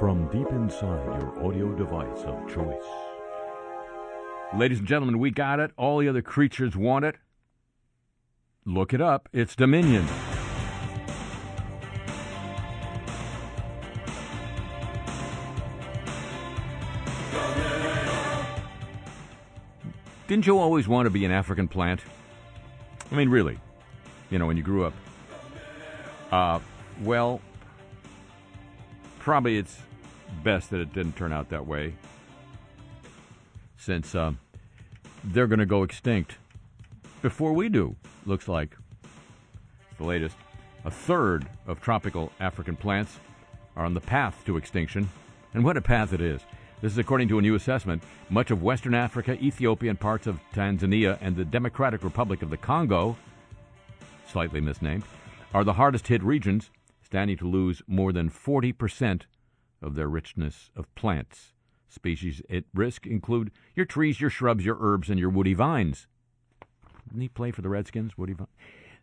from deep inside your audio device of choice. Ladies and gentlemen, we got it. All the other creatures want it. Look it up. It's Dominion. Didn't you always want to be an African plant? I mean, really. You know, when you grew up. Uh, well, probably it's best that it didn't turn out that way, since uh, they're going to go extinct before we do. Looks like the latest. A third of tropical African plants are on the path to extinction, and what a path it is! This is according to a new assessment. Much of Western Africa, Ethiopia, and parts of Tanzania and the Democratic Republic of the Congo, slightly misnamed, are the hardest hit regions, standing to lose more than 40% of their richness of plants. Species at risk include your trees, your shrubs, your herbs, and your woody vines. Didn't he play for the Redskins? Woody vine?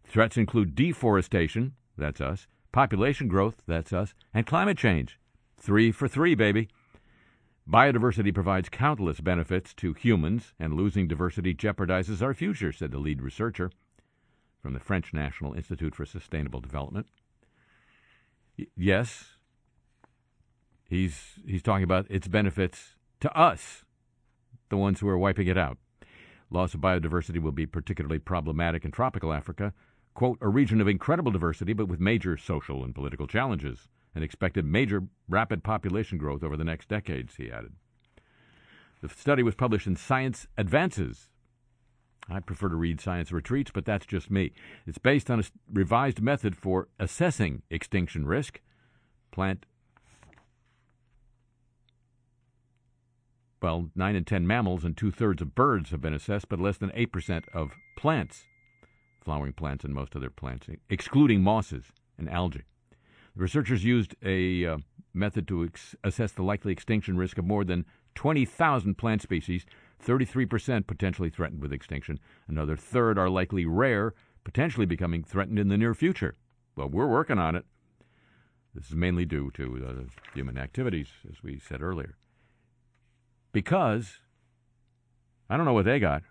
Threats include deforestation, that's us, population growth, that's us, and climate change. Three for three, baby. Biodiversity provides countless benefits to humans, and losing diversity jeopardizes our future, said the lead researcher from the French National Institute for Sustainable Development. Y- yes, he's he's talking about its benefits to us, the ones who are wiping it out. Loss of biodiversity will be particularly problematic in tropical Africa, quote, a region of incredible diversity but with major social and political challenges and expected major rapid population growth over the next decades, he added. The study was published in Science Advances. I prefer to read Science Retreats, but that's just me. It's based on a revised method for assessing extinction risk. Plant, well, 9 in 10 mammals and two thirds of birds have been assessed, but less than 8% of plants, flowering plants and most other plants, excluding mosses and algae. The researchers used a uh, method to ex- assess the likely extinction risk of more than 20,000 plant species, 33% potentially threatened with extinction. Another third are likely rare, potentially becoming threatened in the near future. Well, we're working on it. This is mainly due to uh, human activities, as we said earlier. Because, I don't know what they got.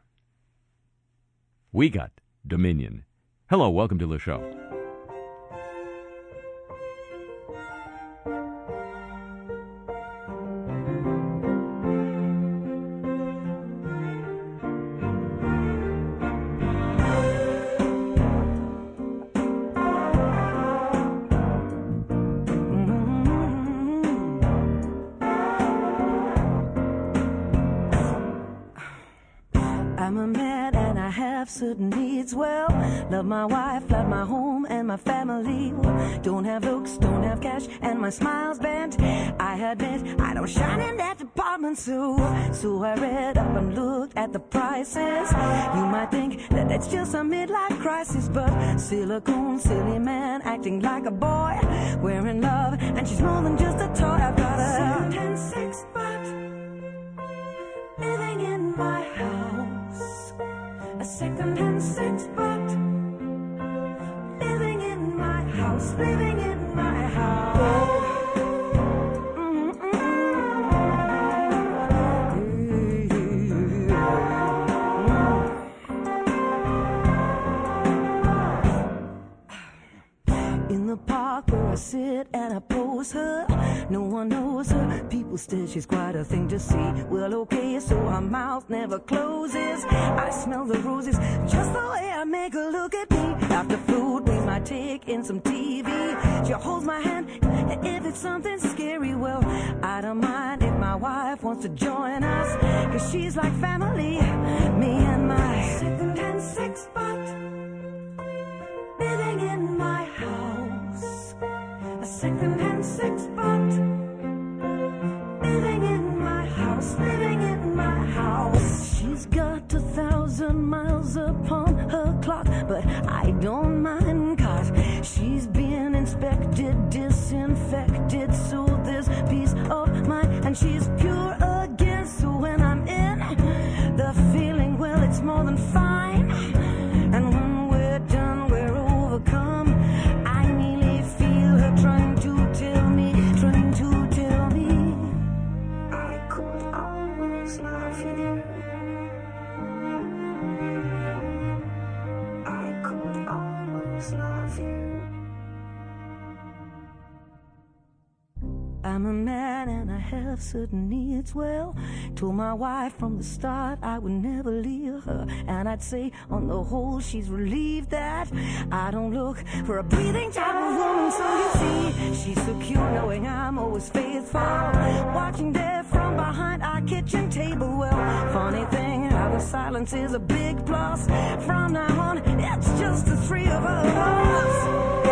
We got Dominion. Hello, welcome to the show. Silicone, silly man acting like a boy. We're in love, and she's more than just a toy. I've got a seven and six living in my house. A second-hand six butt living in my house, living She's quite a thing to see. Well, okay, so her mouth never closes. I smell the roses just the way I make her look at me. After food, we might take in some TV. She holds my hand if it's something scary. Well, I don't mind if my wife wants to join us, cause she's like family. Me and my second-hand six butt upon her clock, but I don't mind cause she's been inspected, disinfected, so this peace of mind, and she's have certain needs. Well, told my wife from the start I would never leave her. And I'd say, on the whole, she's relieved that I don't look for a breathing type of woman. So you see, she's secure knowing I'm always faithful. Watching there from behind our kitchen table. Well, funny thing, how the silence is a big plus. From now on, it's just the three of us.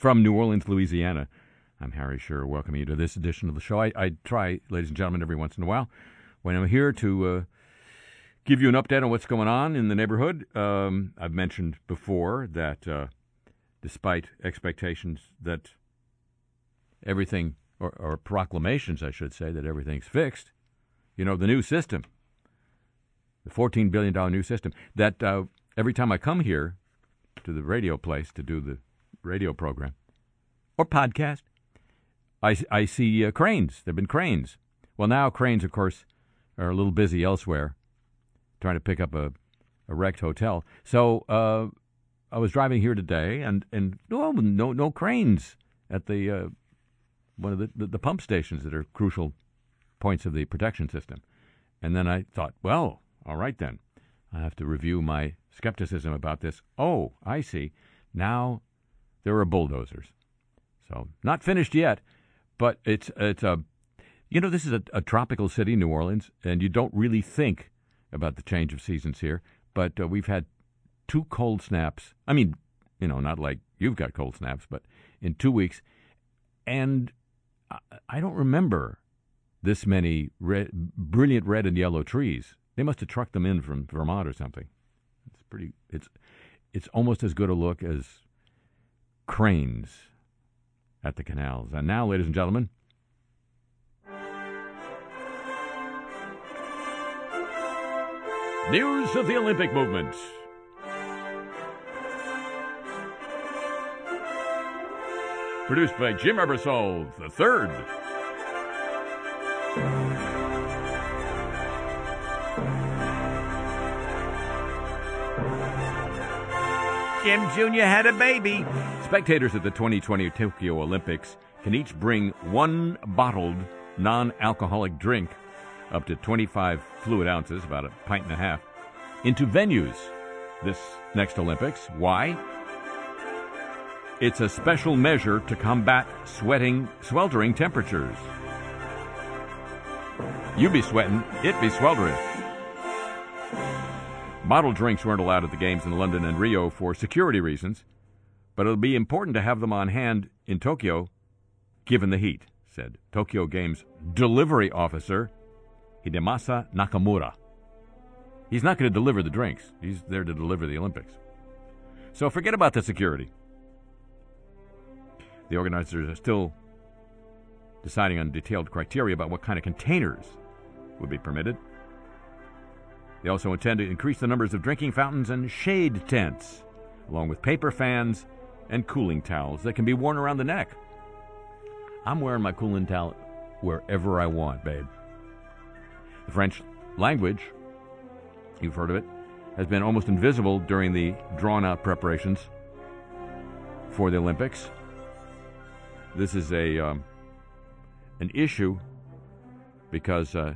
From New Orleans, Louisiana, I'm Harry Shearer, welcoming you to this edition of the show. I, I try, ladies and gentlemen, every once in a while, when I'm here to uh, give you an update on what's going on in the neighborhood. Um, I've mentioned before that uh, despite expectations that everything, or, or proclamations, I should say, that everything's fixed, you know, the new system, the $14 billion new system, that uh, every time I come here to the radio place to do the radio program or podcast, I, I see uh, cranes. There have been cranes. Well, now cranes, of course, are a little busy elsewhere trying to pick up a, a wrecked hotel. So uh, I was driving here today, and, and no, no, no cranes at the uh, one of the, the, the pump stations that are crucial points of the protection system. And then I thought, well, all right then. I have to review my skepticism about this. Oh, I see. Now there are bulldozers. So not finished yet, but it's it's a you know this is a, a tropical city, New Orleans, and you don't really think about the change of seasons here. But uh, we've had two cold snaps. I mean, you know, not like you've got cold snaps, but in two weeks, and I, I don't remember this many red, brilliant red and yellow trees. They must have trucked them in from Vermont or something. It's pretty. It's it's almost as good a look as cranes at the canals. And now, ladies and gentlemen, news of the Olympic movement. Produced by Jim Ebersol the third. Jim Jr. had a baby. Spectators at the 2020 Tokyo Olympics can each bring one bottled non alcoholic drink, up to 25 fluid ounces, about a pint and a half, into venues this next Olympics. Why? It's a special measure to combat sweating, sweltering temperatures. You be sweating, it be sweltering. Bottled drinks weren't allowed at the games in London and Rio for security reasons, but it'll be important to have them on hand in Tokyo given the heat, said Tokyo Games delivery officer Hidemasa Nakamura. He's not going to deliver the drinks, he's there to deliver the Olympics. So forget about the security. The organizers are still deciding on detailed criteria about what kind of containers would be permitted. They also intend to increase the numbers of drinking fountains and shade tents, along with paper fans and cooling towels that can be worn around the neck. I'm wearing my cooling towel wherever I want, babe. The French language, you've heard of it, has been almost invisible during the drawn out preparations for the Olympics. This is a um, an issue because uh,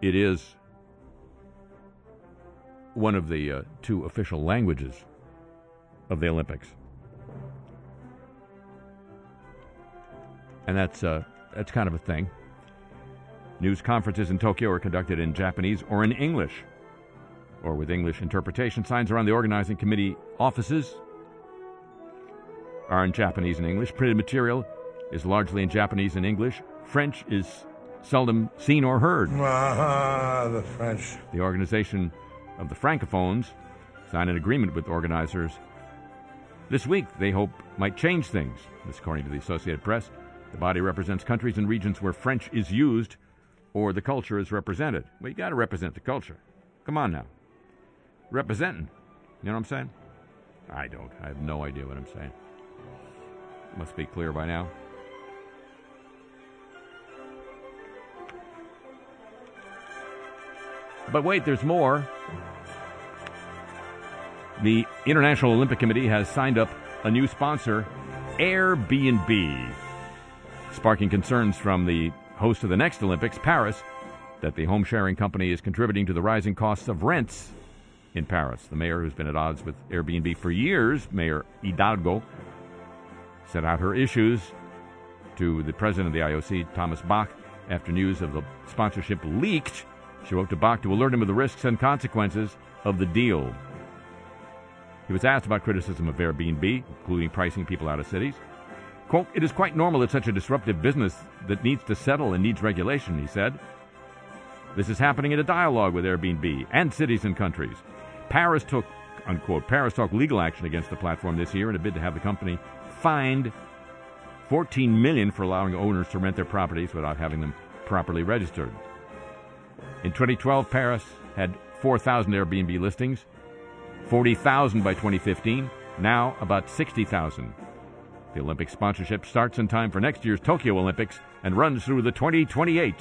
it is one of the uh, two official languages of the Olympics, and that's uh, that's kind of a thing. News conferences in Tokyo are conducted in Japanese or in English. or with English interpretation. Signs around the organizing committee offices are in Japanese and English. Printed material is largely in Japanese and English. French is seldom seen or heard. Ah, the French. The organization of the Francophones signed an agreement with organizers this week they hope might change things. This, according to the Associated Press, the body represents countries and regions where French is used or the culture is represented. Well, you got to represent the culture. Come on now, representing. You know what I'm saying? I don't. I have no idea what I'm saying. Must be clear by now. But wait, there's more. The International Olympic Committee has signed up a new sponsor, Airbnb, sparking concerns from the host of the next Olympics, Paris, that the home sharing company is contributing to the rising costs of rents in Paris. The mayor, who's been at odds with Airbnb for years, Mayor Hidalgo, set out her issues to the president of the IOC, Thomas Bach, after news of the sponsorship leaked. She wrote to Bach to alert him of the risks and consequences of the deal. He was asked about criticism of Airbnb, including pricing people out of cities. Quote, It is quite normal that such a disruptive business that needs to settle and needs regulation, he said. This is happening in a dialogue with Airbnb and cities and countries. Paris took, unquote, Paris took legal action against the platform this year in a bid to have the company fined 14 million for allowing owners to rent their properties without having them properly registered. In 2012, Paris had 4,000 Airbnb listings, 40,000 by 2015, now about 60,000. The Olympic sponsorship starts in time for next year's Tokyo Olympics and runs through the 2028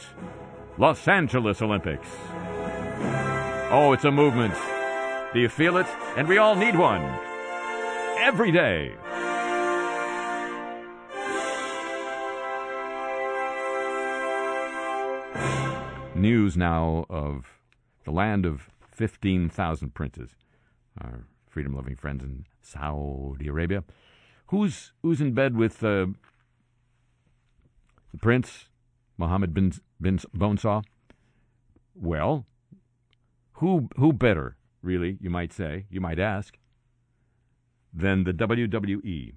Los Angeles Olympics. Oh, it's a movement. Do you feel it? And we all need one. Every day. News now of the land of 15,000 princes our freedom loving friends in Saudi Arabia. Who's who's in bed with uh, the prince Mohammed bin bin Bonesaw? Well, who who better, really? You might say, you might ask, than the WWE?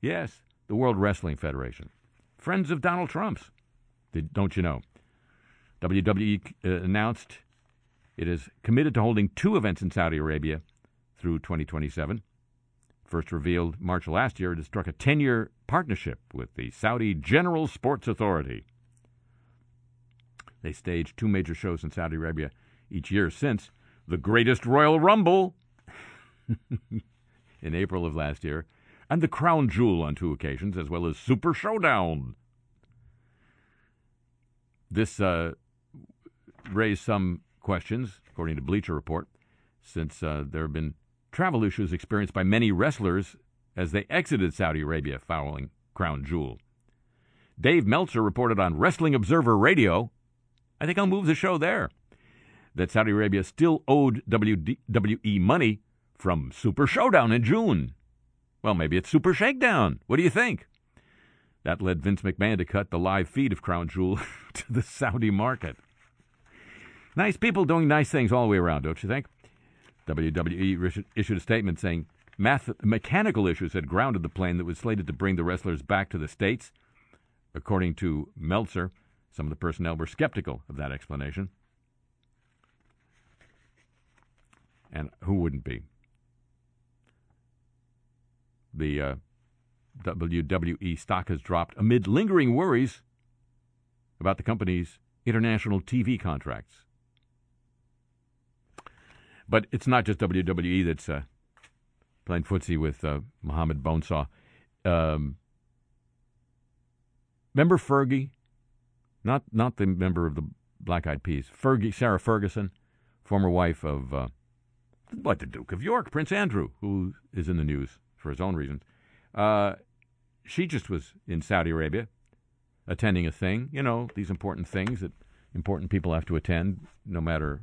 Yes, the World Wrestling Federation, friends of Donald Trump's. Don't you know? WWE uh, announced it is committed to holding two events in Saudi Arabia through 2027. First revealed March last year, it has struck a 10 year partnership with the Saudi General Sports Authority. They staged two major shows in Saudi Arabia each year since the Greatest Royal Rumble in April of last year, and the Crown Jewel on two occasions, as well as Super Showdown. This uh, raised some questions, according to Bleacher Report, since uh, there have been travel issues experienced by many wrestlers as they exited Saudi Arabia following Crown Jewel. Dave Meltzer reported on Wrestling Observer Radio, I think I'll move the show there, that Saudi Arabia still owed WWE money from Super Showdown in June. Well, maybe it's Super Shakedown. What do you think? That led Vince McMahon to cut the live feed of Crown Jewel to the Saudi market. Nice people doing nice things all the way around, don't you think? WWE issued a statement saying math- mechanical issues had grounded the plane that was slated to bring the wrestlers back to the States. According to Meltzer, some of the personnel were skeptical of that explanation. And who wouldn't be? The uh, WWE stock has dropped amid lingering worries about the company's international TV contracts. But it's not just WWE that's uh, playing footsie with uh, Mohammed Bonesaw. Um, remember Fergie? Not not the member of the Black Eyed Peas. Fergie, Sarah Ferguson, former wife of uh, what the Duke of York, Prince Andrew, who is in the news for his own reasons. Uh, she just was in Saudi Arabia, attending a thing. You know these important things that important people have to attend, no matter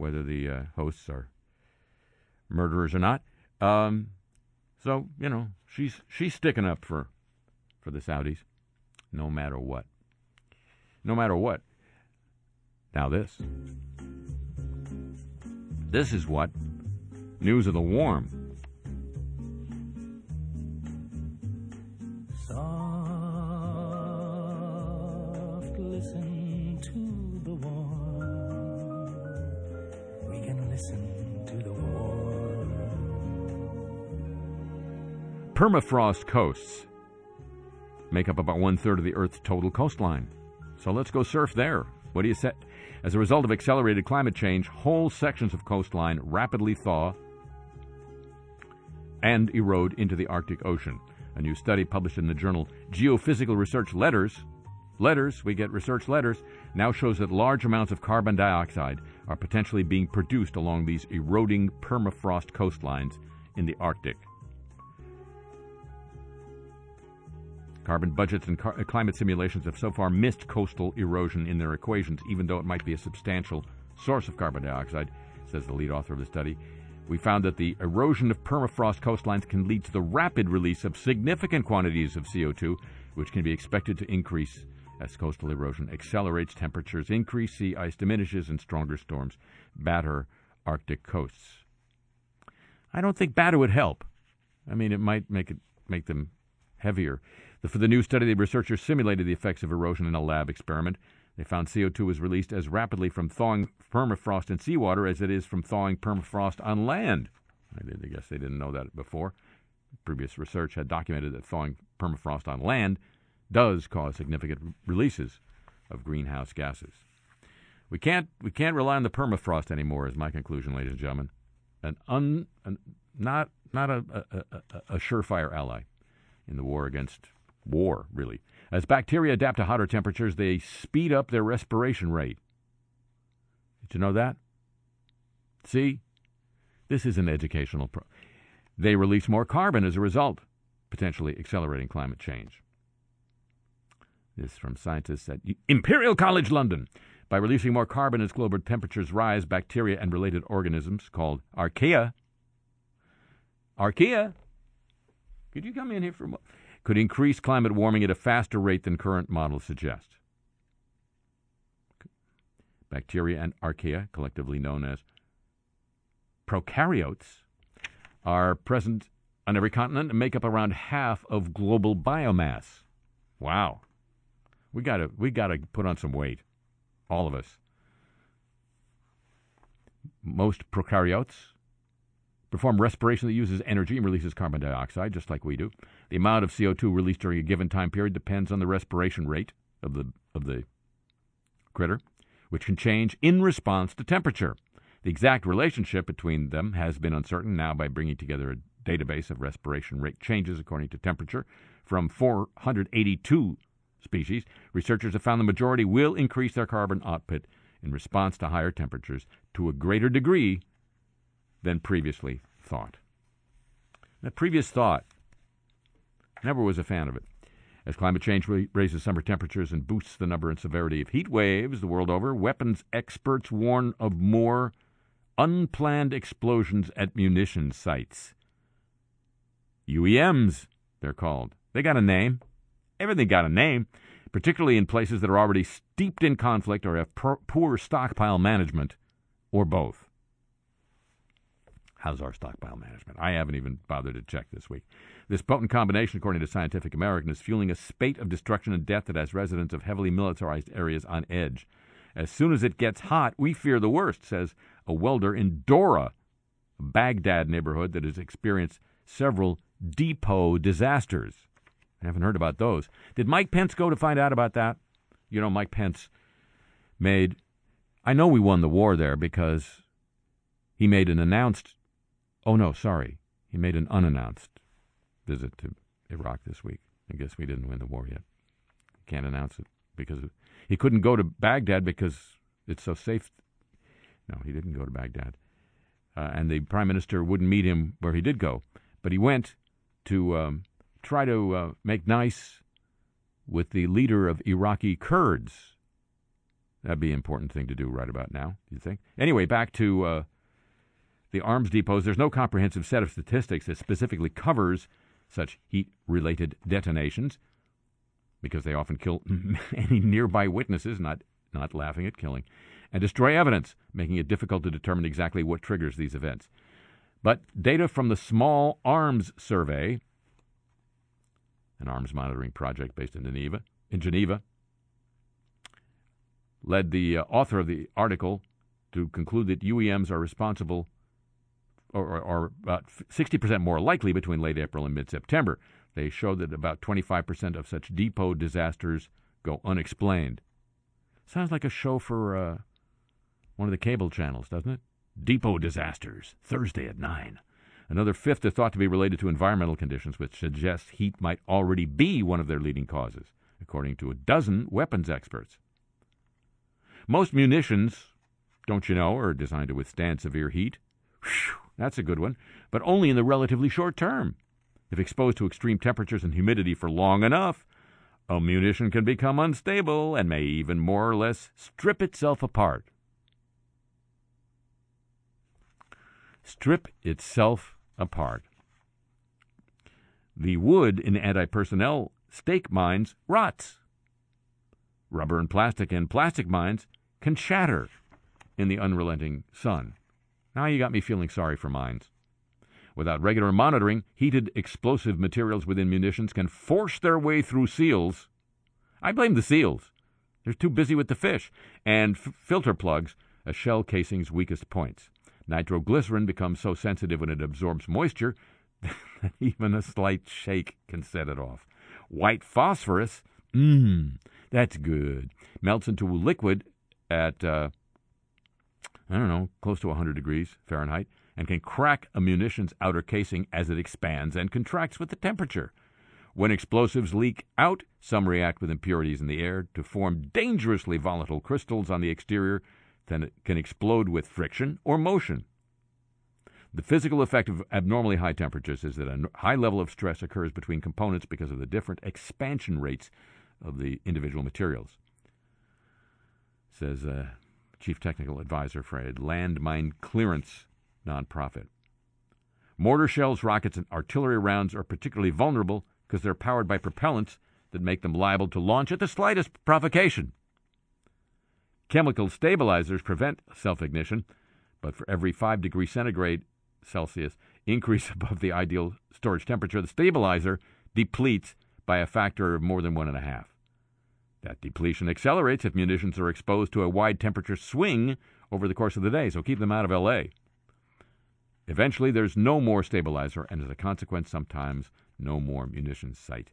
whether the uh, hosts are murderers or not. Um, so you know she's she's sticking up for for the Saudis, no matter what. No matter what. Now this. This is what news of the warm. Soft, listen listen to the. Permafrost coasts make up about one third of the Earth's total coastline. So let's go surf there. What do you say? As a result of accelerated climate change, whole sections of coastline rapidly thaw and erode into the Arctic Ocean. A new study published in the journal Geophysical Research Letters, letters, we get research letters, now shows that large amounts of carbon dioxide are potentially being produced along these eroding permafrost coastlines in the Arctic. Carbon budgets and car- climate simulations have so far missed coastal erosion in their equations, even though it might be a substantial source of carbon dioxide, says the lead author of the study. We found that the erosion of permafrost coastlines can lead to the rapid release of significant quantities of CO2, which can be expected to increase as coastal erosion accelerates, temperatures increase, sea ice diminishes, and stronger storms batter Arctic coasts. I don't think batter would help. I mean, it might make it make them heavier. The, for the new study, the researchers simulated the effects of erosion in a lab experiment. They found CO2 was released as rapidly from thawing permafrost in seawater as it is from thawing permafrost on land. I, did, I guess they didn't know that before. Previous research had documented that thawing permafrost on land does cause significant releases of greenhouse gases. We can't we can't rely on the permafrost anymore. Is my conclusion, ladies and gentlemen. An un an, not not a, a, a, a surefire ally in the war against war, really. As bacteria adapt to hotter temperatures, they speed up their respiration rate. Did you know that? See? This is an educational pro. They release more carbon as a result, potentially accelerating climate change. This from scientists at Imperial College London. By releasing more carbon as global temperatures rise, bacteria and related organisms called archaea. Archaea. Could you come in here for a moment? Could increase climate warming at a faster rate than current models suggest. Bacteria and archaea, collectively known as prokaryotes, are present on every continent and make up around half of global biomass. Wow. We got to we got to put on some weight. All of us. Most prokaryotes perform respiration that uses energy and releases carbon dioxide just like we do. The amount of CO2 released during a given time period depends on the respiration rate of the of the critter, which can change in response to temperature. The exact relationship between them has been uncertain now by bringing together a database of respiration rate changes according to temperature from 482 species. Researchers have found the majority will increase their carbon output in response to higher temperatures to a greater degree than previously thought. That previous thought never was a fan of it. As climate change raises summer temperatures and boosts the number and severity of heat waves the world over, weapons experts warn of more unplanned explosions at munition sites. UEMs, they're called. They got a name. Everything got a name, particularly in places that are already steeped in conflict or have poor stockpile management, or both. How's our stockpile management? I haven't even bothered to check this week. This potent combination, according to Scientific American, is fueling a spate of destruction and death that has residents of heavily militarized areas on edge. As soon as it gets hot, we fear the worst, says a welder in Dora, a Baghdad neighborhood that has experienced several depot disasters. I haven't heard about those. Did Mike Pence go to find out about that? You know, Mike Pence made. I know we won the war there because he made an announced Oh, no, sorry. He made an unannounced visit to Iraq this week. I guess we didn't win the war yet. Can't announce it because he couldn't go to Baghdad because it's so safe. No, he didn't go to Baghdad. Uh, and the prime minister wouldn't meet him where he did go. But he went to um, try to uh, make nice with the leader of Iraqi Kurds. That'd be an important thing to do right about now, do you think? Anyway, back to uh, the arms depots, there's no comprehensive set of statistics that specifically covers such heat related detonations because they often kill any nearby witnesses, not not laughing at killing, and destroy evidence, making it difficult to determine exactly what triggers these events. But data from the Small Arms Survey, an arms monitoring project based in Geneva, in Geneva led the uh, author of the article to conclude that UEMs are responsible or, or about 60% more likely between late April and mid September. They show that about 25% of such depot disasters go unexplained. Sounds like a show for uh, one of the cable channels, doesn't it? Depot disasters, Thursday at 9. Another fifth are thought to be related to environmental conditions, which suggests heat might already be one of their leading causes, according to a dozen weapons experts. Most munitions, don't you know, are designed to withstand severe heat. Whew, that's a good one, but only in the relatively short term. If exposed to extreme temperatures and humidity for long enough, a munition can become unstable and may even more or less strip itself apart. Strip itself apart. The wood in anti personnel stake mines rots. Rubber and plastic in plastic mines can shatter in the unrelenting sun. Now you got me feeling sorry for mines. Without regular monitoring, heated explosive materials within munitions can force their way through seals. I blame the seals. They're too busy with the fish. And f- filter plugs, a shell casing's weakest points. Nitroglycerin becomes so sensitive when it absorbs moisture that even a slight shake can set it off. White phosphorus, mmm, that's good. Melts into a liquid at, uh, I don't know, close to 100 degrees Fahrenheit and can crack a munition's outer casing as it expands and contracts with the temperature. When explosives leak out, some react with impurities in the air to form dangerously volatile crystals on the exterior that can explode with friction or motion. The physical effect of abnormally high temperatures is that a high level of stress occurs between components because of the different expansion rates of the individual materials. Says uh, Chief Technical Advisor for a landmine clearance nonprofit. Mortar shells, rockets, and artillery rounds are particularly vulnerable because they're powered by propellants that make them liable to launch at the slightest provocation. Chemical stabilizers prevent self ignition, but for every 5 degrees centigrade Celsius increase above the ideal storage temperature, the stabilizer depletes by a factor of more than one and a half. That depletion accelerates if munitions are exposed to a wide temperature swing over the course of the day, so keep them out of LA. Eventually, there's no more stabilizer, and as a consequence, sometimes no more munitions site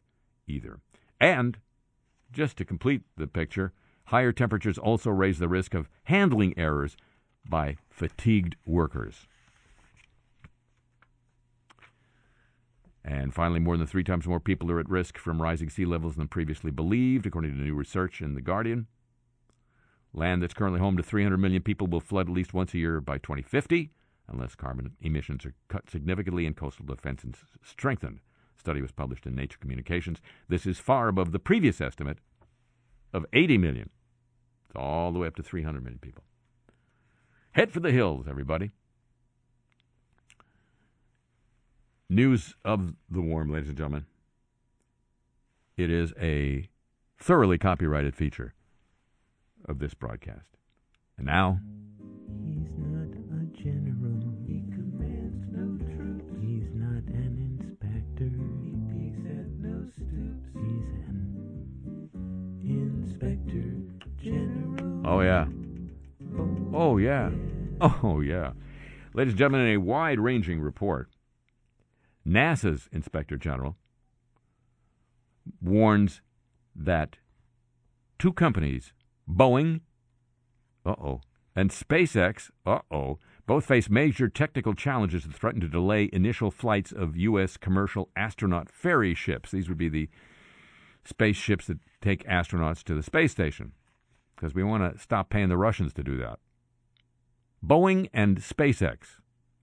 either. And, just to complete the picture, higher temperatures also raise the risk of handling errors by fatigued workers. And finally, more than three times more people are at risk from rising sea levels than previously believed, according to new research in The Guardian. Land that's currently home to 300 million people will flood at least once a year by 2050 unless carbon emissions are cut significantly and coastal defense strengthened. Study was published in Nature Communications. This is far above the previous estimate of 80 million. All the way up to 300 million people. Head for the hills, everybody. News of the warm, ladies and gentlemen. It is a thoroughly copyrighted feature of this broadcast. And now, Oh, yeah. Oh, yeah. Oh, yeah. Ladies and gentlemen, in a wide ranging report, NASA's Inspector General warns that two companies, Boeing, uh oh, and SpaceX, uh oh, both face major technical challenges that threaten to delay initial flights of U.S. commercial astronaut ferry ships. These would be the spaceships that take astronauts to the space station because we want to stop paying the Russians to do that. Boeing and SpaceX,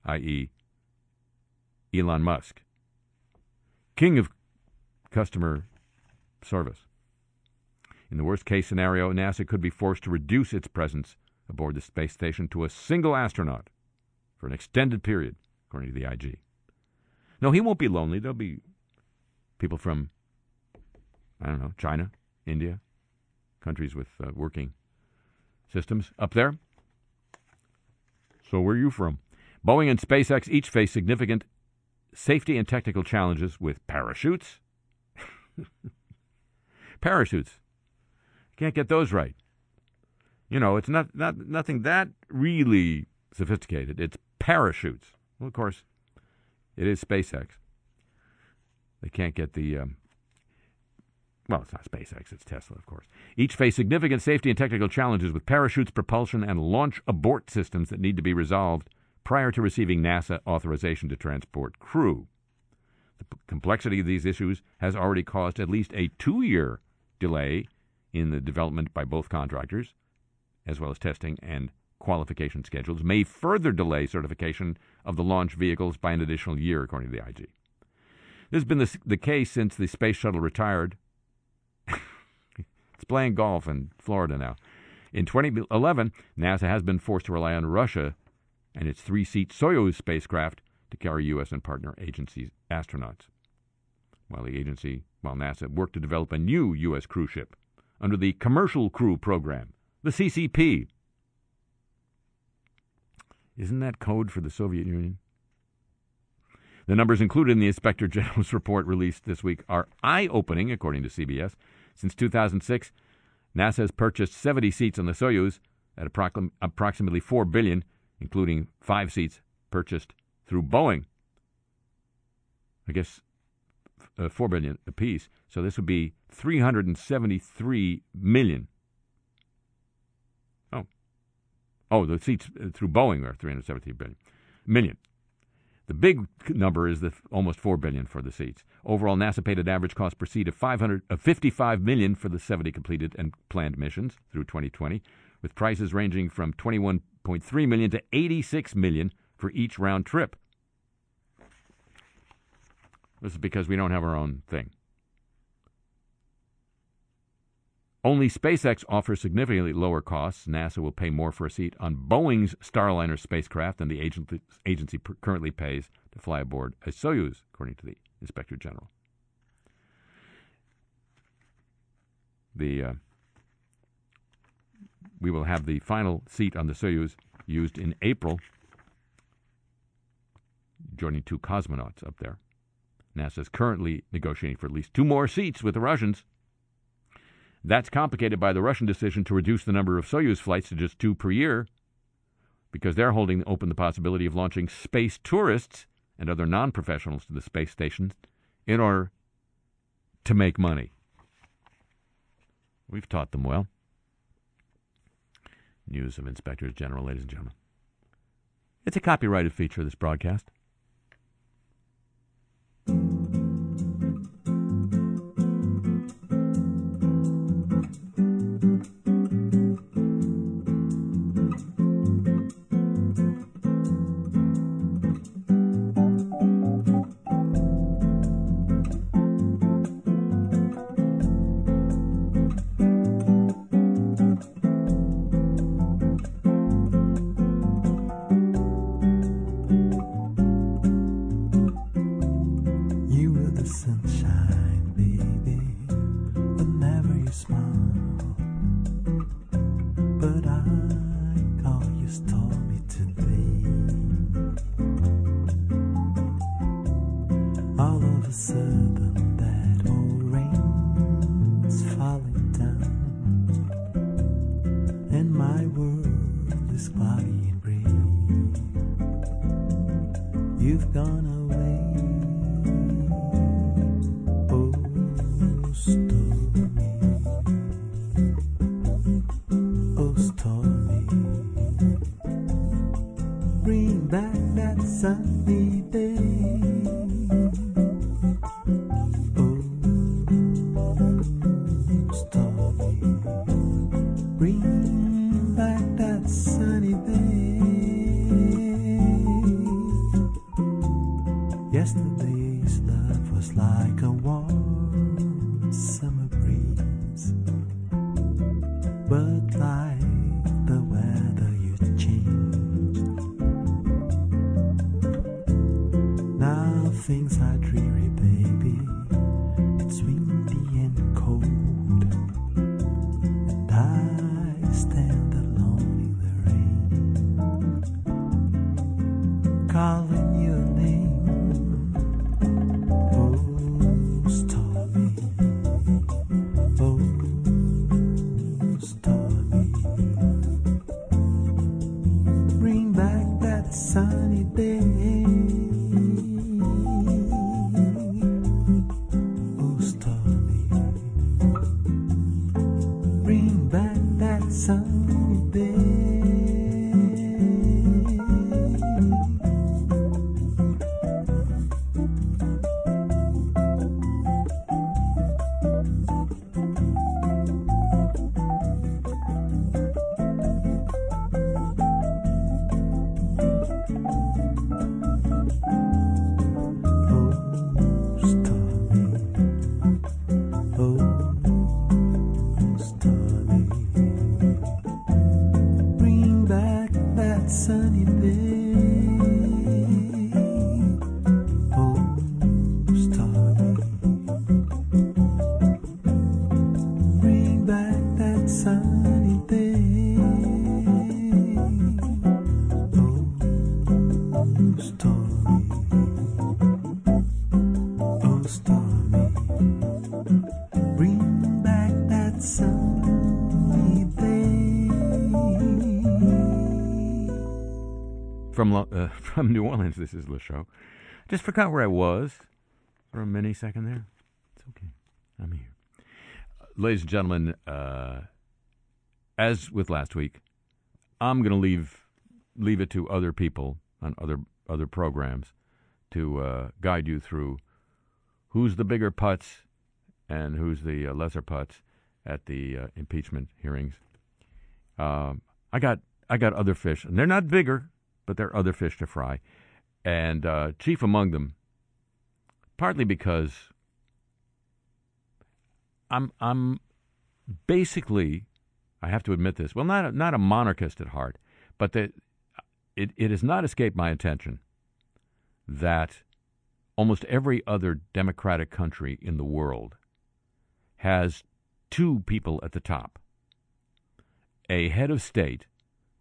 i.e., Elon Musk, king of customer service. In the worst case scenario, NASA could be forced to reduce its presence aboard the space station to a single astronaut for an extended period, according to the IG. No, he won't be lonely. There'll be people from, I don't know, China, India, countries with uh, working systems up there. So where are you from? Boeing and SpaceX each face significant safety and technical challenges with parachutes. parachutes. Can't get those right. You know, it's not, not nothing that really sophisticated. It's parachutes. Well, of course, it is SpaceX. They can't get the. Um, well, it's not SpaceX, it's Tesla, of course. Each face significant safety and technical challenges with parachutes, propulsion, and launch abort systems that need to be resolved prior to receiving NASA authorization to transport crew. The p- complexity of these issues has already caused at least a two year delay in the development by both contractors, as well as testing and qualification schedules, may further delay certification of the launch vehicles by an additional year, according to the IG. This has been the, the case since the space shuttle retired. Playing golf in Florida now. In 2011, NASA has been forced to rely on Russia and its three seat Soyuz spacecraft to carry U.S. and partner agencies' astronauts. While the agency, while NASA worked to develop a new U.S. cruise ship under the Commercial Crew Program, the CCP. Isn't that code for the Soviet Union? The numbers included in the Inspector General's report released this week are eye opening, according to CBS. Since 2006, NASA has purchased 70 seats on the Soyuz at approximately 4 billion, including 5 seats purchased through Boeing. I guess uh, 4 billion apiece. So this would be 373 million. Oh. Oh, the seats uh, through Boeing are 373 billion million. The big number is the almost four billion for the seats. Overall, NASA paid an average cost per seat of 500, uh, 55 million for the 70 completed and planned missions through 2020, with prices ranging from 21.3 million to 86 million for each round trip. This is because we don't have our own thing. Only SpaceX offers significantly lower costs. NASA will pay more for a seat on Boeing's Starliner spacecraft than the agency, currently pays to fly aboard a Soyuz, according to the Inspector General. The uh, we will have the final seat on the Soyuz used in April, joining two cosmonauts up there. NASA is currently negotiating for at least two more seats with the Russians. That's complicated by the Russian decision to reduce the number of Soyuz flights to just two per year because they're holding open the possibility of launching space tourists and other non professionals to the space station in order to make money. We've taught them well. News of Inspectors General, ladies and gentlemen. It's a copyrighted feature of this broadcast. From New Orleans, this is Le Show. Just forgot where I was for a mini second there. It's okay. I'm here. Ladies and gentlemen, uh, as with last week, I'm going to leave leave it to other people on other other programs to uh, guide you through who's the bigger putts and who's the uh, lesser putts at the uh, impeachment hearings. Um, I got I got other fish, and they're not bigger, but there are other fish to fry, and uh, chief among them, partly because I'm I'm basically, I have to admit this. Well, not a, not a monarchist at heart, but that it it has not escaped my attention that almost every other democratic country in the world has two people at the top a head of state,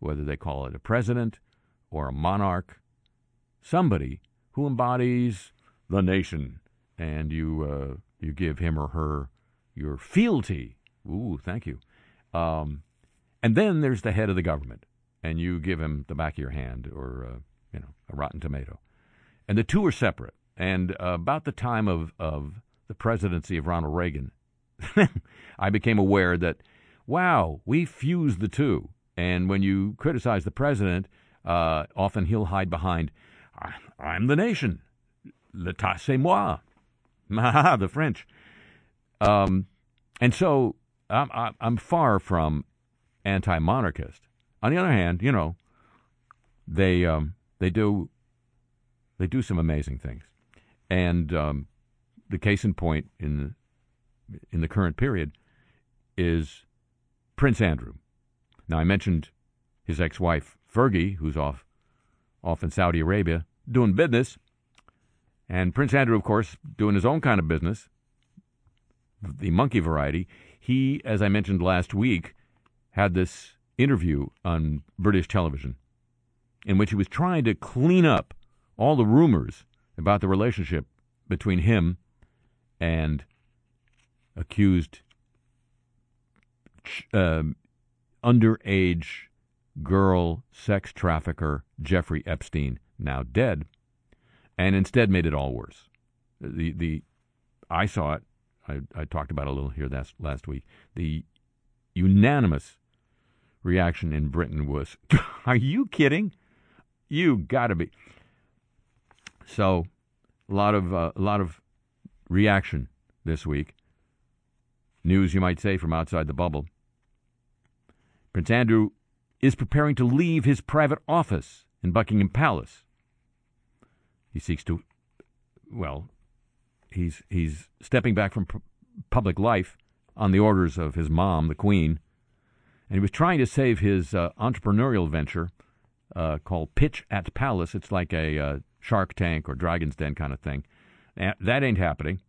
whether they call it a president or a monarch, somebody who embodies the nation, and you uh, you give him or her your fealty. Ooh, thank you. Um, and then there's the head of the government, and you give him the back of your hand or uh, you know a rotten tomato, and the two are separate. And uh, about the time of of the presidency of Ronald Reagan, I became aware that wow, we fused the two. And when you criticize the president, uh, often he'll hide behind, "I- I'm the nation. L'état c'est moi. The French. Um, and so I'm, I'm- far from anti-monarchist. On the other hand, you know, they um, they do they do some amazing things, and um, the case in point in in the current period is Prince Andrew. Now I mentioned his ex-wife Fergie, who's off off in Saudi Arabia doing business, and Prince Andrew, of course, doing his own kind of business, the monkey variety. He, as I mentioned last week, had this interview on British television in which he was trying to clean up all the rumors about the relationship between him and accused um, underage girl sex trafficker Jeffrey Epstein, now dead, and instead made it all worse. The the I saw it. I, I talked about it a little here last last week. The unanimous reaction in Britain was, "Are you kidding? You got to be." So, a lot of uh, a lot of reaction this week. News, you might say, from outside the bubble. Prince Andrew is preparing to leave his private office in Buckingham Palace. He seeks to, well, he's he's stepping back from pu- public life on the orders of his mom, the Queen, and he was trying to save his uh, entrepreneurial venture uh, called Pitch at Palace. It's like a uh, Shark Tank or Dragon's Den kind of thing. A- That ain't happening.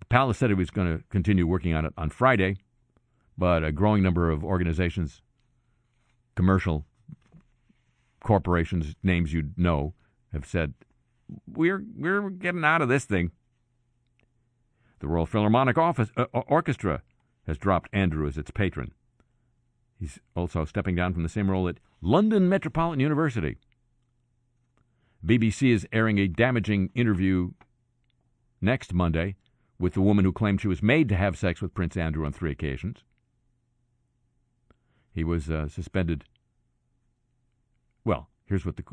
The palace said he was going to continue working on it on Friday, but a growing number of organizations, commercial corporations, names you'd know, have said, we're, we're getting out of this thing. The Royal Philharmonic Office, uh, Orchestra has dropped Andrew as its patron. He's also stepping down from the same role at London Metropolitan University. BBC is airing a damaging interview next Monday with the woman who claimed she was made to have sex with Prince Andrew on three occasions. He was uh, suspended. Well, here's what the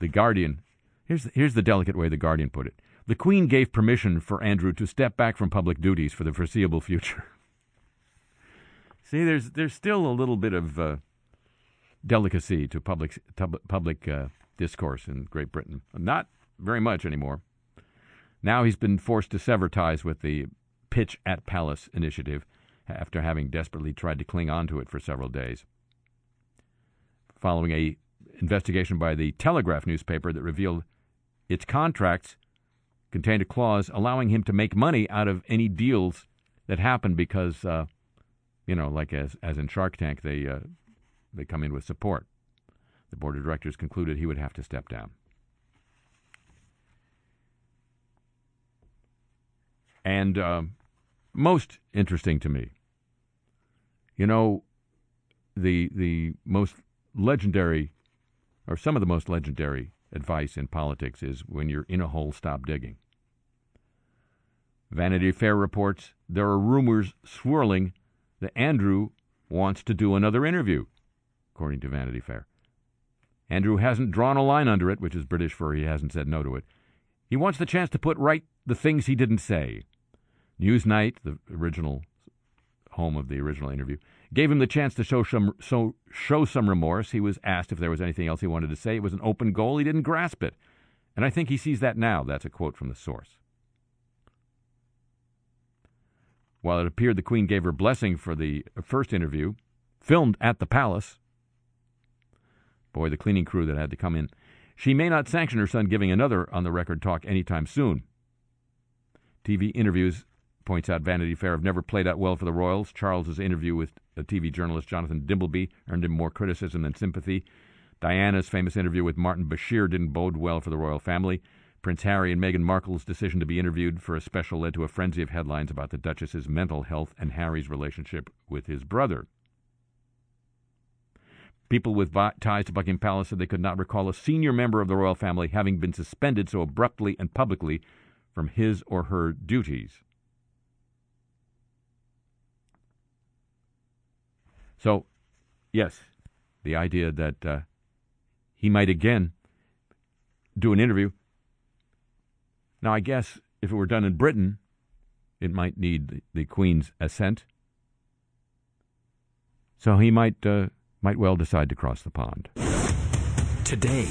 the Guardian. Here's here's the delicate way the Guardian put it. The Queen gave permission for Andrew to step back from public duties for the foreseeable future. See, there's there's still a little bit of uh, delicacy to public public uh, discourse in Great Britain. Not very much anymore. Now he's been forced to sever ties with the Pitch at Palace initiative after having desperately tried to cling on to it for several days. Following a investigation by the Telegraph newspaper that revealed its contracts contained a clause allowing him to make money out of any deals that happened because, uh, you know, like as as in Shark Tank, they uh, they come in with support. The board of directors concluded he would have to step down. And uh, most interesting to me, you know, the the most legendary, or some of the most legendary advice in politics is when you're in a hole, stop digging. Vanity Fair reports there are rumors swirling that Andrew wants to do another interview, according to Vanity Fair. Andrew hasn't drawn a line under it, which is British for he hasn't said no to it. He wants the chance to put right the things he didn't say. Newsnight, the original home of the original interview, gave him the chance to show some so, show some remorse. He was asked if there was anything else he wanted to say. It was an open goal. He didn't grasp it. And I think he sees that now. That's a quote from the source. While it appeared the Queen gave her blessing for the first interview, filmed at the palace, boy, the cleaning crew that had to come in, she may not sanction her son giving another on the record talk anytime soon. TV interviews, points out Vanity Fair, have never played out well for the Royals. Charles's interview with TV journalist Jonathan Dimbleby earned him more criticism than sympathy. Diana's famous interview with Martin Bashir didn't bode well for the royal family. Prince Harry and Meghan Markle's decision to be interviewed for a special led to a frenzy of headlines about the Duchess's mental health and Harry's relationship with his brother. People with ties to Buckingham Palace said they could not recall a senior member of the royal family having been suspended so abruptly and publicly from his or her duties. So, yes, the idea that uh, he might again do an interview now, I guess if it were done in Britain, it might need the, the Queen's assent. So he might uh, might well decide to cross the pond. Today,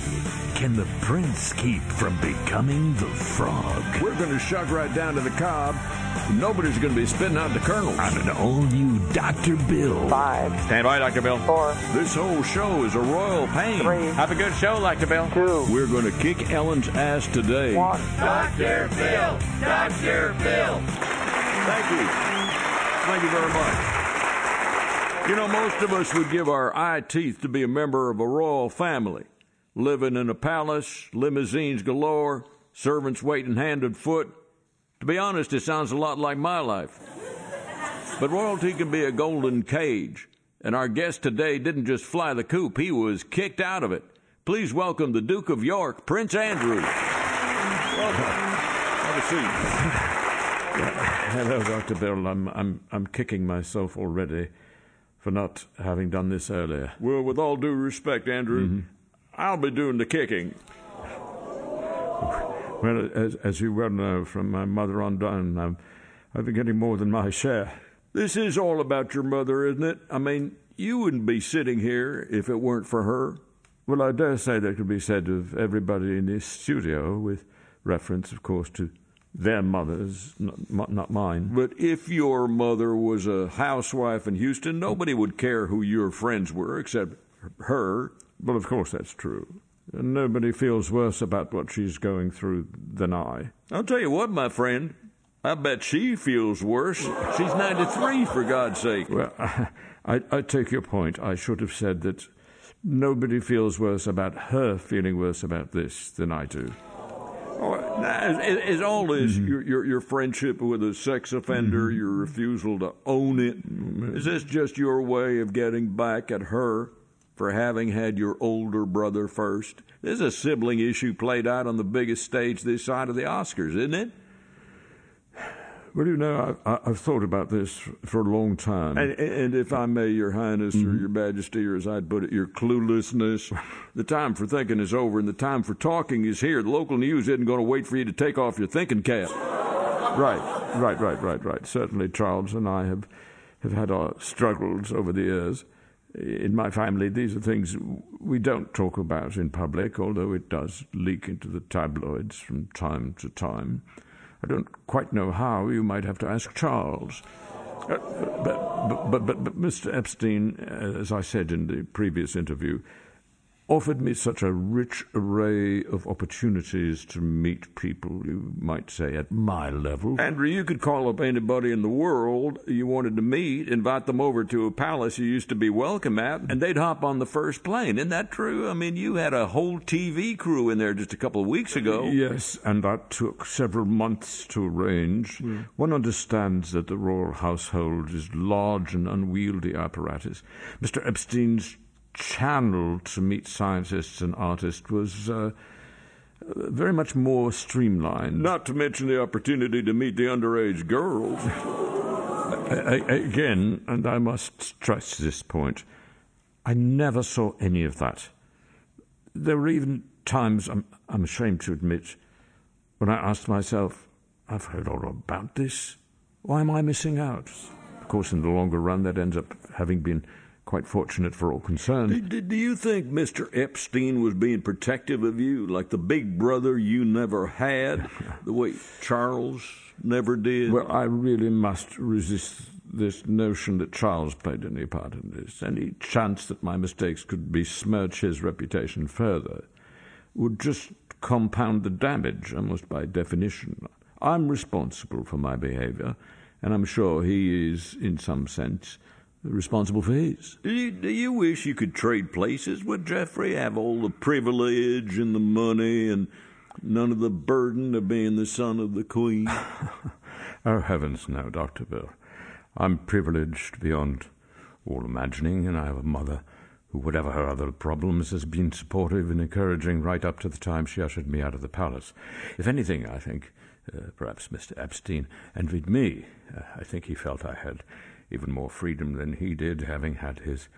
can the prince keep from becoming the frog? We're going to shove right down to the cob. Nobody's going to be spitting out the kernels. On an all-new Dr. Bill. Five. Stand by, Dr. Bill. Four. This whole show is a royal pain. Three. Have a good show, Dr. Bill. Two. We're going to kick Ellen's ass today. One. Dr. Bill! Dr. Bill! Thank you. Thank you very much. You know, most of us would give our eye teeth to be a member of a royal family, living in a palace, limousines galore, servants waiting hand and foot. To be honest, it sounds a lot like my life. But royalty can be a golden cage, and our guest today didn't just fly the coop, he was kicked out of it. Please welcome the Duke of York, Prince Andrew. Welcome. Have a seat. Hello, Dr. Bill. I'm, I'm, I'm kicking myself already for not having done this earlier. Well, with all due respect, Andrew, mm-hmm. I'll be doing the kicking. Well, as, as you well know, from my mother on down, I've been getting more than my share. This is all about your mother, isn't it? I mean, you wouldn't be sitting here if it weren't for her. Well, I dare say that could be said of everybody in this studio, with reference, of course, to their mothers, not, not mine. But if your mother was a housewife in Houston, nobody would care who your friends were except her. Well, of course, that's true. Nobody feels worse about what she's going through than I. I'll tell you what, my friend. I bet she feels worse. She's 93, for God's sake. Well, I, I take your point. I should have said that nobody feels worse about her feeling worse about this than I do. Oh, is, is all this mm-hmm. your, your, your friendship with a sex offender, mm-hmm. your refusal to own it? Is this just your way of getting back at her for having had your older brother first? This is a sibling issue played out on the biggest stage this side of the Oscars, isn't it? Well, you know, I, have thought about this for a long time. And, and if I may, Your Highness mm-hmm. or Your Majesty, or as I'd put it, your cluelessness, the time for thinking is over and the time for talking is here. The local news isn't going to wait for you to take off your thinking cap. Right, right, right, right, right. Certainly, Charles and I have, have had our struggles over the years. In my family, these are things we don't talk about in public, although it does leak into the tabloids from time to time. I don't quite know how. You might have to ask Charles. Uh, but, but, but, but, Mr. Epstein, as I said in the previous interview, offered me such a rich array of opportunities to meet people, you might say, at my level. Andrew, you could call up anybody in the world you wanted to meet, invite them over to a palace you used to be welcome at, and they'd hop on the first plane. Isn't that true? I mean, you had a whole TV crew in there just a couple of weeks ago. Yes, and that took several months to arrange. Mm. One understands that the royal household is large and unwieldy apparatus. Mr. Epstein's channel to meet scientists and artists was uh, very much more streamlined. Not to mention the opportunity to meet the underage girls. Again, and I must stress this point, I never saw any of that. There were even times, I'm, I'm ashamed to admit, when I asked myself, I've heard all about this. Why am I missing out? Of course, in the longer run, that ends up having been quite fortunate for all concerned. Do, do, you think Mr. Epstein was being protective of you, like the big brother you never had, the way Charles never did? Well, I really must resist this notion that Charles played any part in this. Any chance that my mistakes could besmirch his reputation further would just compound the damage, almost by definition. I'm responsible for my behavior, and I'm sure he is, in some sense, responsible for his. Do you, do you wish you could trade places with Jeffrey? Have all the privilege and the money and none of the burden of being the son of the Queen? oh, heavens, no, Dr. Bill. I'm privileged beyond all imagining, and I have a mother who, whatever her other problems, has been supportive and encouraging right up to the time she ushered me out of the palace. If anything, I think, uh, perhaps Mr. Epstein envied me. Uh, I think he felt I had even more freedom than he did, having had his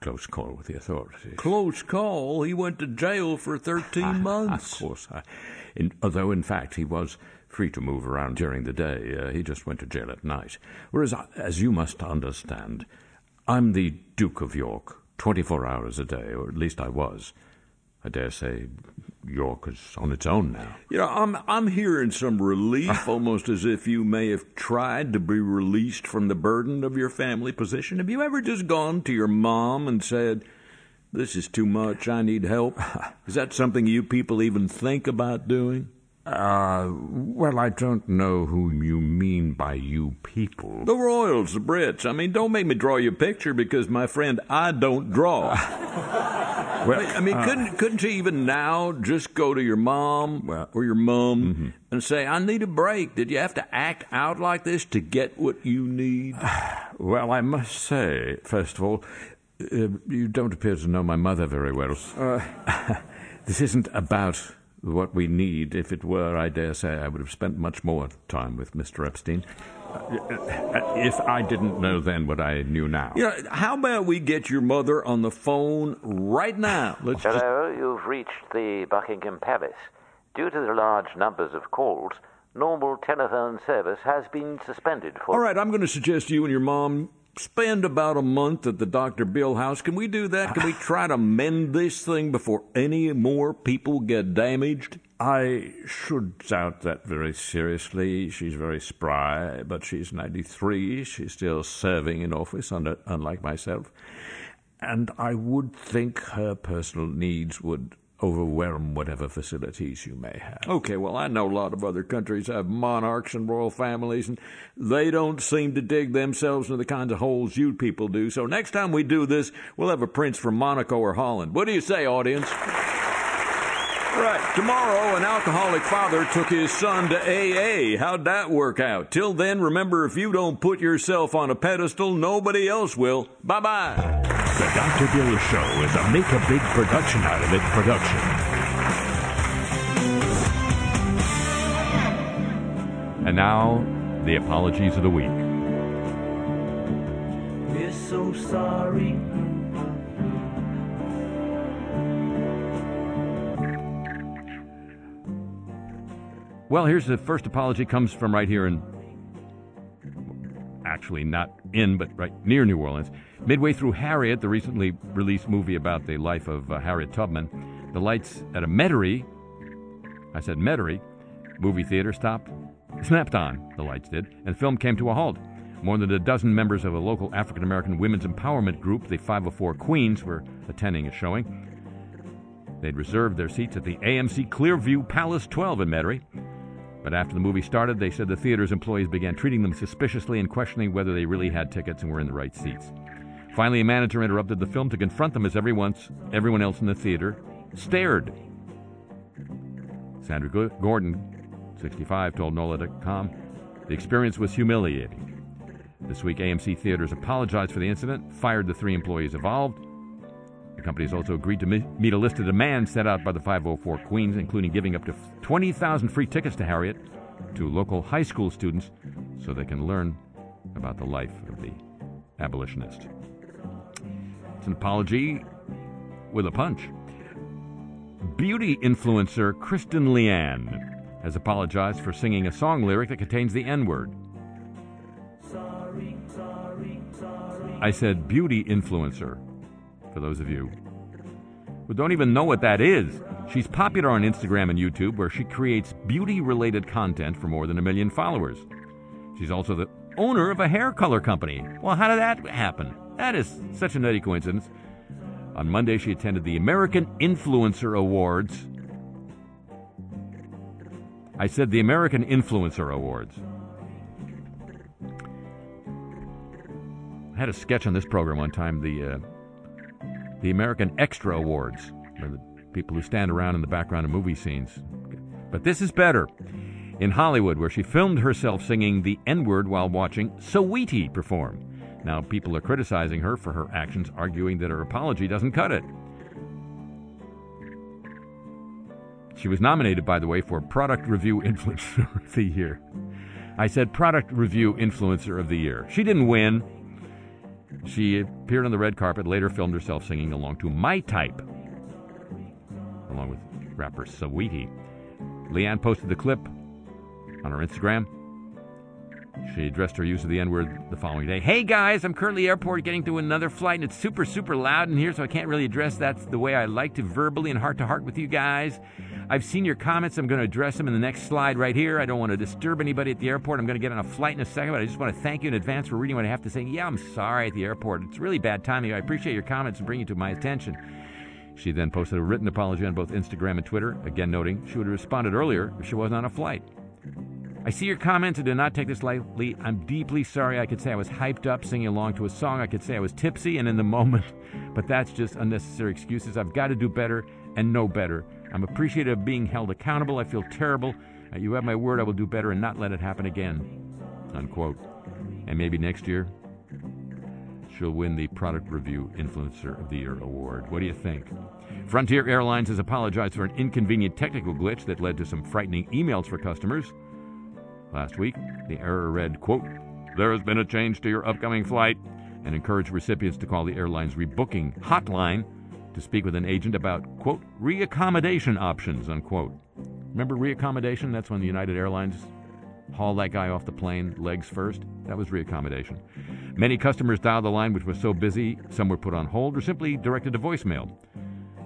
close call with the authorities. Close call? He went to jail for 13 months. of course. I, in, although, in fact, he was free to move around during the day. Uh, he just went to jail at night. Whereas, as you must understand, I'm the Duke of York 24 hours a day, or at least I was. I dare say York is on its own now. You know, I'm I'm hearing some relief, almost as if you may have tried to be released from the burden of your family position. Have you ever just gone to your mom and said, "This is too much. I need help"? Is that something you people even think about doing? Uh, well, I don't know whom you mean by you people. The Royals, the Brits. I mean, don't make me draw you a picture because, my friend, I don't draw. well, I mean, uh, couldn't couldn't you even now just go to your mom well, or your mom mm-hmm. and say, "I need a break"? Did you have to act out like this to get what you need? Well, I must say, first of all, uh, you don't appear to know my mother very well. Uh, this isn't about what we need. If it were, I dare say I would have spent much more time with Mr. Epstein. Uh, if I didn't know then what I knew now. Yeah, how about we get your mother on the phone right now? Let's Hello, just... you've reached the Buckingham Palace. Due to the large numbers of calls, normal telephone service has been suspended for. All right, I'm going to suggest you and your mom spend about a month at the Dr. Bill house. Can we do that? Can we try to mend this thing before any more people get damaged? I should doubt that very seriously. She's very spry, but she's 93. She's still serving in office, unlike myself. And I would think her personal needs would overwhelm whatever facilities you may have. Okay, well, I know a lot of other countries have monarchs and royal families, and they don't seem to dig themselves into the kinds of holes you people do. So next time we do this, we'll have a prince from Monaco or Holland. What do you say, audience? Right. Tomorrow, an alcoholic father took his son to AA. How'd that work out? Till then, remember if you don't put yourself on a pedestal, nobody else will. Bye bye. The Dr. Bill Show is a make a big production out of it production. And now, the apologies of the week. We're so sorry. Well, here's the first apology comes from right here in actually not in but right near New Orleans. Midway through Harriet, the recently released movie about the life of uh, Harriet Tubman, the lights at a Metairie, I said Metairie, movie theater stopped, snapped on, the lights did, and the film came to a halt. More than a dozen members of a local African American women's empowerment group, the 504 Queens, were attending a showing. They'd reserved their seats at the AMC Clearview Palace 12 in Metairie. But after the movie started, they said the theater's employees began treating them suspiciously and questioning whether they really had tickets and were in the right seats. Finally, a manager interrupted the film to confront them as everyone, everyone else in the theater stared. Sandra Gordon, 65, told NOLA.com the experience was humiliating. This week, AMC Theaters apologized for the incident, fired the three employees involved. The company has also agreed to meet a list of demands set out by the 504 Queens, including giving up to 20,000 free tickets to Harriet to local high school students so they can learn about the life of the abolitionist. It's an apology with a punch. Beauty influencer Kristen Leanne has apologized for singing a song lyric that contains the N word. I said beauty influencer, for those of you who don't even know what that is. She's popular on Instagram and YouTube, where she creates beauty related content for more than a million followers. She's also the owner of a hair color company. Well, how did that happen? That is such a nutty coincidence. On Monday, she attended the American Influencer Awards. I said the American Influencer Awards. I had a sketch on this program one time, the uh, the American Extra Awards, where the people who stand around in the background of movie scenes. But this is better. In Hollywood, where she filmed herself singing the N word while watching Saweetie perform. Now, people are criticizing her for her actions, arguing that her apology doesn't cut it. She was nominated, by the way, for Product Review Influencer of the Year. I said Product Review Influencer of the Year. She didn't win. She appeared on the red carpet, later filmed herself singing along to My Type, along with rapper Saweetie. Leanne posted the clip on her Instagram. She addressed her use of the N word the following day. Hey guys, I'm currently airport getting to another flight and it's super, super loud in here, so I can't really address that the way I like to verbally and heart to heart with you guys. I've seen your comments. I'm going to address them in the next slide right here. I don't want to disturb anybody at the airport. I'm going to get on a flight in a second, but I just want to thank you in advance for reading what I have to say. Yeah, I'm sorry at the airport. It's really bad timing. I appreciate your comments and bringing it to my attention. She then posted a written apology on both Instagram and Twitter, again noting she would have responded earlier if she wasn't on a flight. I see your comments and do not take this lightly. I'm deeply sorry. I could say I was hyped up singing along to a song. I could say I was tipsy and in the moment, but that's just unnecessary excuses. I've got to do better and know better. I'm appreciative of being held accountable. I feel terrible. Uh, you have my word. I will do better and not let it happen again. Unquote. And maybe next year, she'll win the Product Review Influencer of the Year award. What do you think? Frontier Airlines has apologized for an inconvenient technical glitch that led to some frightening emails for customers. Last week, the error read, quote, There has been a change to your upcoming flight, and encouraged recipients to call the airline's rebooking hotline to speak with an agent about, quote, reaccommodation options, unquote. Remember reaccommodation? That's when the United Airlines haul that guy off the plane, legs first. That was reaccommodation. Many customers dialed the line, which was so busy, some were put on hold or simply directed to voicemail.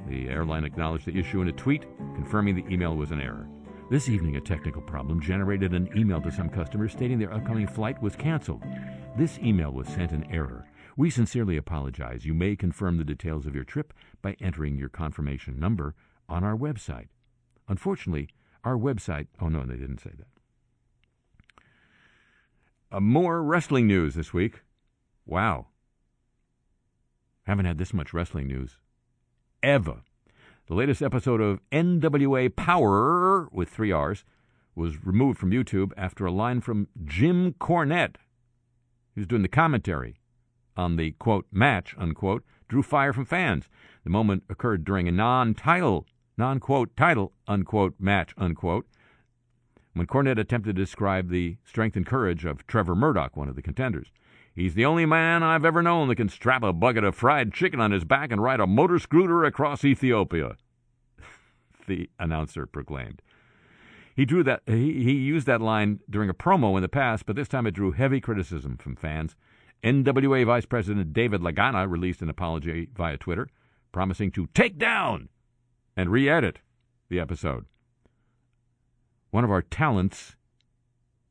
The airline acknowledged the issue in a tweet, confirming the email was an error. This evening, a technical problem generated an email to some customers stating their upcoming flight was canceled. This email was sent in error. We sincerely apologize. You may confirm the details of your trip by entering your confirmation number on our website. Unfortunately, our website. Oh, no, they didn't say that. Uh, more wrestling news this week. Wow. Haven't had this much wrestling news ever. The latest episode of NWA Power with three R's was removed from YouTube after a line from Jim Cornette, who's doing the commentary on the quote match unquote, drew fire from fans. The moment occurred during a non-title, non-quote title unquote match unquote, when Cornette attempted to describe the strength and courage of Trevor Murdoch, one of the contenders. He's the only man I've ever known that can strap a bucket of fried chicken on his back and ride a motor scooter across Ethiopia. the announcer proclaimed. He drew that he, he used that line during a promo in the past, but this time it drew heavy criticism from fans. NWA Vice President David Lagana released an apology via Twitter, promising to take down and re edit the episode. One of our talents,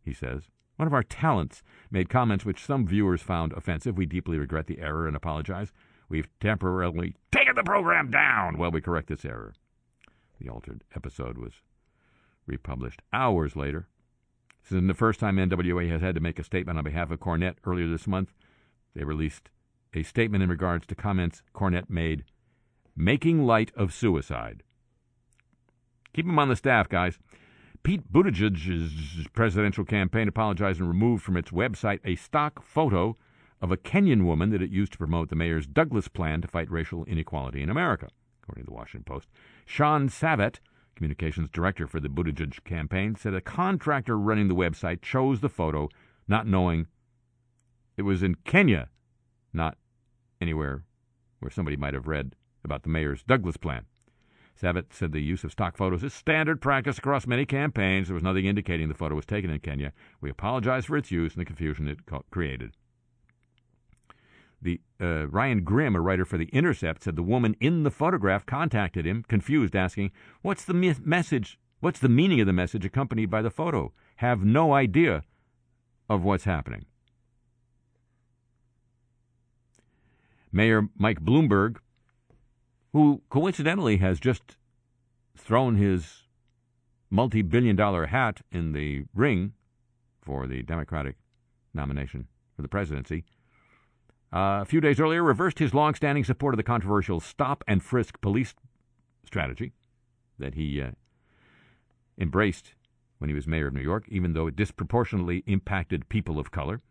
he says, one of our talents made comments which some viewers found offensive. We deeply regret the error and apologize. We've temporarily taken the program down while we correct this error. The altered episode was republished hours later. This isn't the first time NWA has had to make a statement on behalf of Cornette. Earlier this month, they released a statement in regards to comments Cornette made making light of suicide. Keep him on the staff, guys. Pete Buttigieg's presidential campaign apologized and removed from its website a stock photo of a Kenyan woman that it used to promote the mayor's Douglass plan to fight racial inequality in America, according to the Washington Post. Sean Savett, communications director for the Buttigieg campaign, said a contractor running the website chose the photo not knowing it was in Kenya, not anywhere where somebody might have read about the mayor's Douglass plan. Savett said the use of stock photos is standard practice across many campaigns. There was nothing indicating the photo was taken in Kenya. We apologize for its use and the confusion it created. The uh, Ryan Grim, a writer for The Intercept, said the woman in the photograph contacted him, confused, asking, "What's the me- message? What's the meaning of the message accompanied by the photo? Have no idea of what's happening." Mayor Mike Bloomberg who coincidentally has just thrown his multi billion dollar hat in the ring for the Democratic nomination for the presidency. Uh, a few days earlier, reversed his long-standing support of the controversial stop and frisk police strategy that he uh, embraced when he was mayor of New York, even though it disproportionately impacted people of color.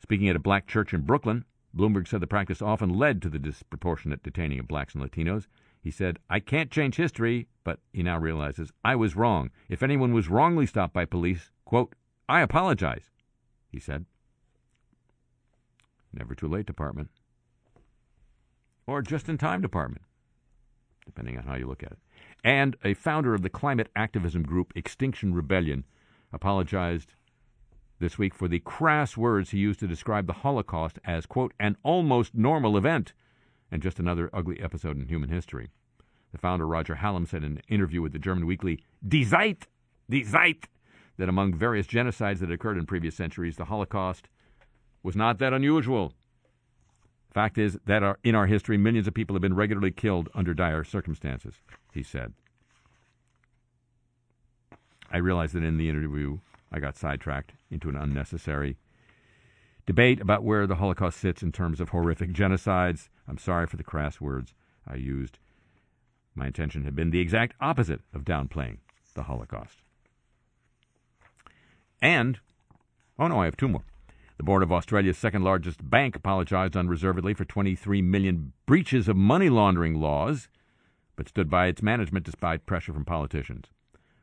Speaking at a black church in Brooklyn, Bloomberg said the practice often led to the disproportionate detaining of blacks and Latinos. He said, I can't change history, but he now realizes I was wrong. If anyone was wrongly stopped by police, quote, I apologize, he said. Never too late, Department. Or just in time, Department, depending on how you look at it. And a founder of the climate activism group Extinction Rebellion apologized this week for the crass words he used to describe the Holocaust as, quote, an almost normal event and just another ugly episode in human history. The founder, Roger Hallam, said in an interview with the German weekly Die Zeit, Die Zeit, that among various genocides that occurred in previous centuries, the Holocaust was not that unusual. Fact is that our, in our history, millions of people have been regularly killed under dire circumstances, he said. I realize that in the interview, I got sidetracked into an unnecessary debate about where the Holocaust sits in terms of horrific genocides. I'm sorry for the crass words I used. My intention had been the exact opposite of downplaying the Holocaust. And, oh no, I have two more. The board of Australia's second largest bank apologized unreservedly for 23 million breaches of money laundering laws, but stood by its management despite pressure from politicians.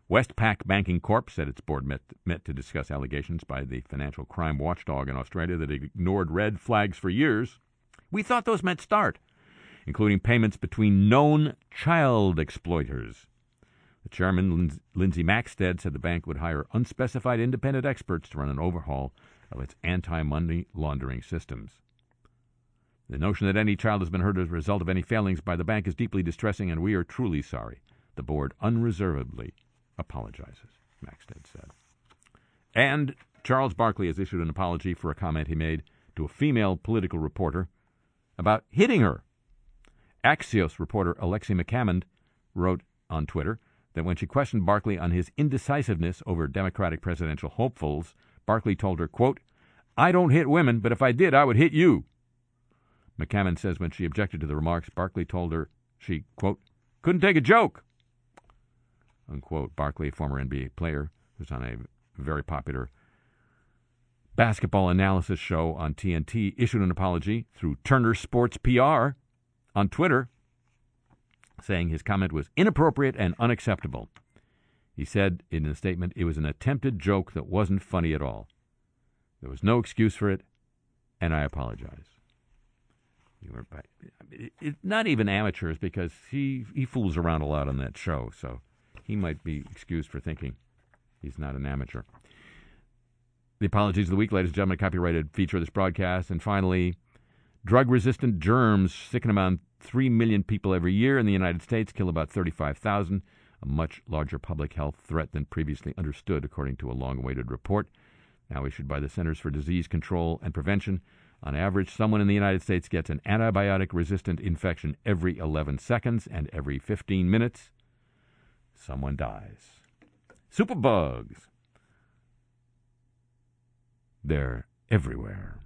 Westpac Banking Corp said its board met, met to discuss allegations by the financial crime watchdog in Australia that ignored red flags for years. We thought those meant start, including payments between known child exploiters. The chairman, Lindsay Maxsted, said the bank would hire unspecified independent experts to run an overhaul of its anti money laundering systems. The notion that any child has been hurt as a result of any failings by the bank is deeply distressing, and we are truly sorry. The board unreservedly apologizes, Maxsted said. And Charles Barkley has issued an apology for a comment he made to a female political reporter about hitting her. Axios reporter Alexi McCammond wrote on Twitter that when she questioned Barkley on his indecisiveness over Democratic presidential hopefuls, Barkley told her, quote, I don't hit women, but if I did, I would hit you. McCammond says when she objected to the remarks, Barkley told her she, quote, couldn't take a joke. Unquote. Barkley, former NBA player, who's on a very popular basketball analysis show on TNT, issued an apology through Turner Sports PR on Twitter, saying his comment was inappropriate and unacceptable. He said in a statement, it was an attempted joke that wasn't funny at all. There was no excuse for it, and I apologize. You were, it, not even amateurs, because he, he fools around a lot on that show, so he might be excused for thinking he's not an amateur. The apologies of the week, ladies and gentlemen, copyrighted feature of this broadcast. And finally, drug resistant germs sicken about 3 million people every year in the United States, kill about 35,000, a much larger public health threat than previously understood, according to a long awaited report now issued by the Centers for Disease Control and Prevention. On average, someone in the United States gets an antibiotic resistant infection every 11 seconds, and every 15 minutes, someone dies. Superbugs. They're everywhere.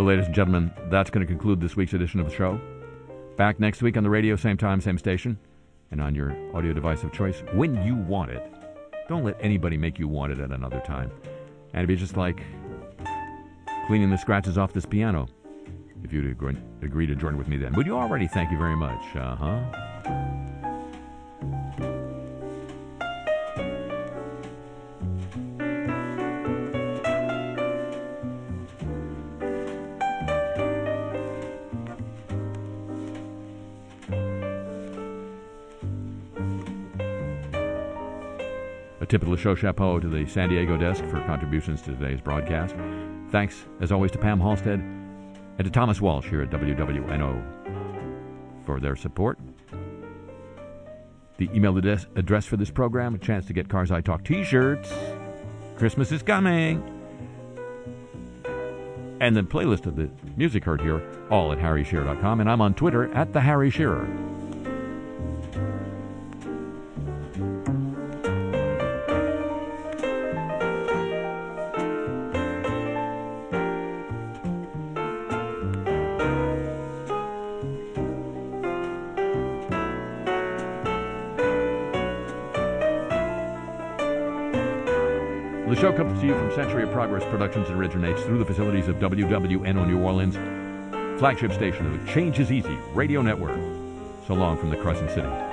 Ladies and gentlemen, that's going to conclude this week's edition of the show. Back next week on the radio, same time, same station, and on your audio device of choice when you want it. Don't let anybody make you want it at another time. And it'd be just like cleaning the scratches off this piano if you'd agree to join with me then. Would you already? Thank you very much. Uh huh. Tip of the show chapeau to the San Diego desk for contributions to today's broadcast. Thanks, as always, to Pam Halstead and to Thomas Walsh here at WWNO for their support. The email address for this program, a chance to get Cars I Talk t shirts. Christmas is coming. And the playlist of the music heard here, all at harryshearer.com. And I'm on Twitter at the Harry Shearer. Progress Productions originates through the facilities of WWNO New Orleans, flagship station of the Change is Easy radio network. So long from the Crescent City.